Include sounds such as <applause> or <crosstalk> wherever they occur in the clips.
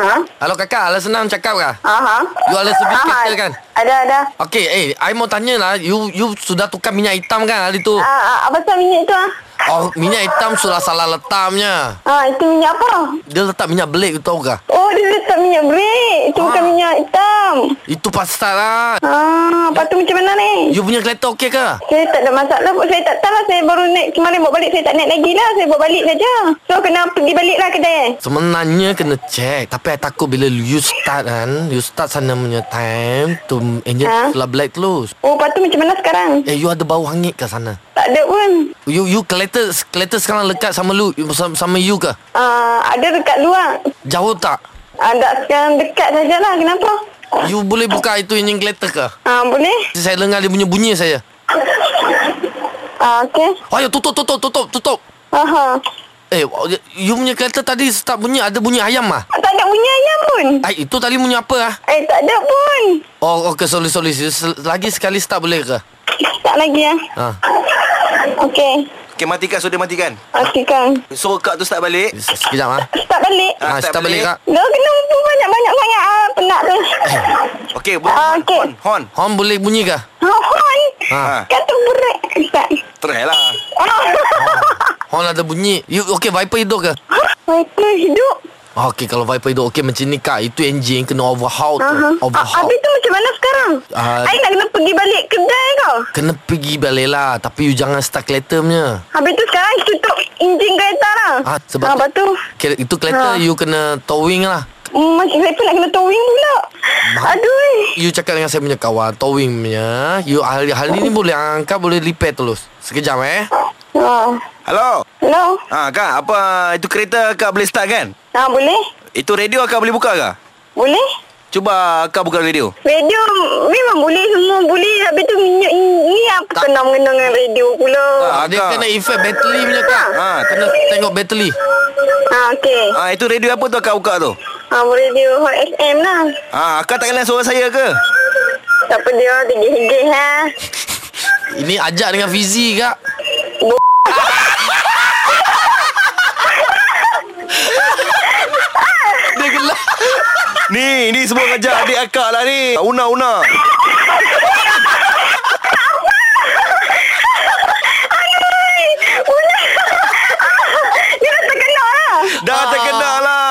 Ha? Halo kakak, ala senang cakap kah? Aha. You ala servis Aha. kereta kan? Ada ada. Okey, eh, I mau tanya lah, you you sudah tukar minyak hitam kan hari tu? Ah, ah, apa pasal minyak tu ah? Oh, minyak hitam sudah salah letaknya. Ah, itu minyak apa? Dia letak minyak belik, you tahu kah? Oh, dia letak minyak break. Itu Ah. bukan minyak hitam. Itu pasal lah. Ah, lepas tu macam mana ni? You punya kereta okey ke? Saya tak ada masalah. Saya tak tahu lah. Saya baru naik kemarin bawa balik. Saya tak naik lagi lah. Saya bawa balik saja. So, kena pergi balik lah kedai. Sebenarnya kena check Tapi I takut bila you start kan You start sana punya time Tu engine Ha? telah black terus Oh, lepas tu macam mana sekarang? Eh you ada bau hangit ke sana? Tak ada pun. You you kereta kereta sekarang lekat sama lu sama, sama you ke? Ah, ada dekat luar. Jauh tak? Ada sekarang dekat sajalah. Kenapa? You boleh buka itu engine kereta ke? Ah, boleh? Saya dengar dia punya bunyi saya. <laughs> Ah, okey. Oh ya tutup tutup tutup tutup. Aha. Eh you punya kereta tadi start bunyi ada bunyi ayam ah? Tak ada bunyi ayam pun. Ai itu tadi bunyi apa ah? Eh, tak ada pun. Oh okey sorry sorry lagi sekali start boleh ke? Tak lagi ya. Ha. Okey. Okey, matikan. Sudah matikan. Okey, Kang. Suruh kak tu start balik. Se- Sekejap ah. Start balik. Ah, Ha, start start balik balik. kak. Dah kena banyak-banyak sangat ah, penat tu. Okey, bunyi Ah, hon, okey. hon, hon. Hon boleh bunyi ke? Ha, hon. Ha. Kata berat. Start. Try lah. Ah. Hon ada bunyi. You okey Viper hidup ke? Viper hidup. Oh, okey kalau Viper hidup okey macam ni kak. Itu engine kena overhaul. Ah, Overhaul. habis tu macam mana sekarang? Ah. I nak kena pergi balik kedai kau. Kena pergi balik lah Tapi you jangan start kereta punya Habis tu sekarang tutup enjin kereta lah. Ah, sebab ah, tu- Kira- Itu kereta Ha. you kena towing lah mm, macam pun nak kena towing pula. Aduh. You cakap dengan saya punya kawan Towing punya You hari, hari ni boleh angkat Boleh repair terus Sekejap eh Ah. Hello. Hello. Ha, kak, apa itu kereta kak boleh start kan? Ah, boleh? Itu radio kak boleh buka ke? Boleh? Cuba kak buka radio. Radio memang boleh semua boleh Habis tu minyak ni apa Tak. kena mengena dengan radio pula ah, Dia Kak. kena effect battery punya kak Ha, Kena tengok battery Ah okey Ha, itu radio apa tu kak buka tu? Ah radio Hot FM lah. Ha, akak tak kenal suara saya ke? Siapa dia tinggi-tinggi ha. Ini ajak dengan Fizi kak. Dia gelap Ni, ni semua ngajak adik akak lah ni. Una, una. Dia dah terkenal lah Dah terkenal lah.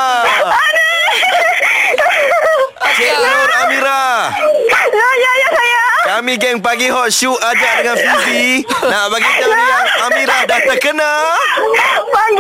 Cik Nur Amira. Ya ya ya saya Kami geng pagi hot shoot ajak dengan Fizi. Nak bagi tahu yang Amira dah hangit Yeay.